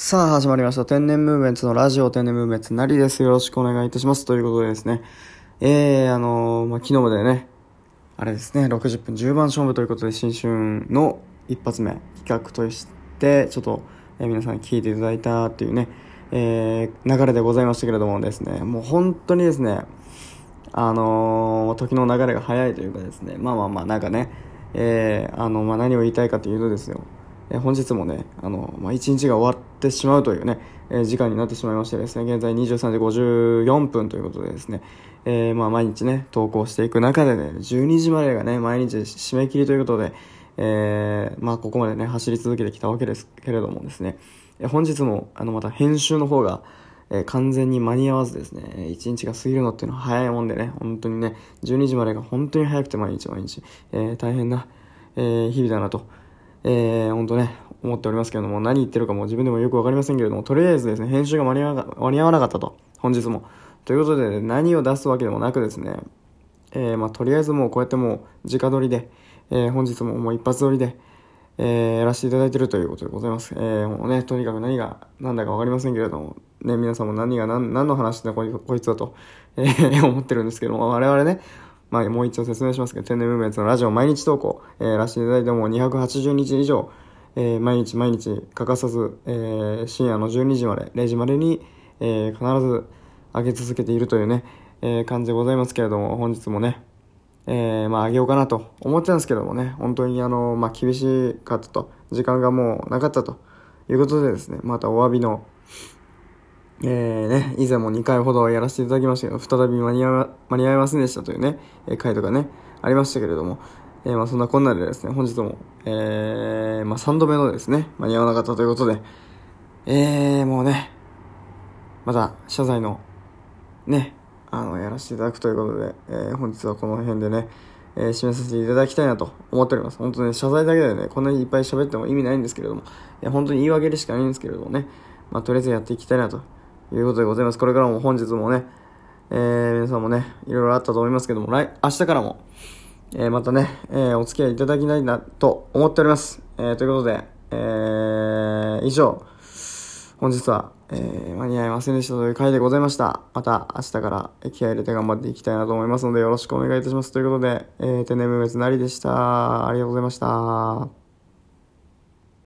さあ、始まりました。天然ムーブメントのラジオ天然ムーブメントなりです。よろしくお願いいたします。ということでですね、えー、あのー、まあ、昨日までね、あれですね、60分10番勝負ということで、新春の一発目、企画として、ちょっと、えー、皆さんに聞いていただいたっていうね、えー、流れでございましたけれどもですね、もう本当にですね、あのー、時の流れが早いというかですね、まあまあまあ、なんかね、えー、あの、まあ何を言いたいかというとですよ、え本日もね、あの、まあ、一日が終わってしまうというね、え時間になってしまいましてですね、現在23時54分ということでですね、えー、まあ毎日ね、投稿していく中でね、12時までがね、毎日締め切りということで、えー、まあここまでね、走り続けてきたわけですけれどもですね、え本日も、あの、また編集の方が、え、完全に間に合わずですね、1日が過ぎるのっていうのは早いもんでね、本当にね、12時までが本当に早くて毎日毎日、えー、大変な、えー、日々だなと、えー、本当ね、思っておりますけれども、何言ってるかも自分でもよくわかりませんけれども、とりあえずですね、編集が間に合わなかったと、本日も。ということで、ね何を出すわけでもなくですね、えー、まあ、とりあえずもうこうやってもう、直撮りで、えー、本日ももう一発撮りで、えー、やらせていただいてるということでございます。えー、もうね、とにかく何が何だかわかりませんけれども、ね、皆さんも何が何何の話だこいこいつだと、えー、思ってるんですけども、我々ね、まあ、もう一度説明しますけど、天然ムーブメントのラジオ毎日投稿、えー、らせていただいても280日以上、えー、毎日毎日欠かさず、えー、深夜の12時まで、0時までに、え、必ず上げ続けているというね、え、感じでございますけれども、本日もね、え、まあ上げようかなと思ってたんですけどもね、本当にあの、まあ厳しかったと、時間がもうなかったということでですね、またお詫びの、えー、ね、以前も2回ほどやらせていただきましたけど、再び間に合わ間に合いませんでしたというね、えー、回とかね、ありましたけれども、えー、まあそんなこんなでですね、本日も、えー、まあ3度目のですね、間に合わなかったということで、えー、もうね、また謝罪の、ね、あの、やらせていただくということで、えー、本日はこの辺でね、えー、締めさせていただきたいなと思っております。本当ね、謝罪だけでね、こんなにいっぱい喋っても意味ないんですけれども、いや、本当に言い訳でしかないんですけれどもね、まあ、とりあえずやっていきたいなということでございます。これからも本日もね、えー、皆さんもね、いろいろあったと思いますけども、来、明日からも、えー、またね、えー、お付き合いいただきたいなと思っております。え、ということで、え、以上、本日は、え、間に合いませんでしたという回でございました。また明日から気合入れて頑張っていきたいなと思いますので、よろしくお願いいたします。ということで、えー、天然無滅なりでした。ありがとうございました。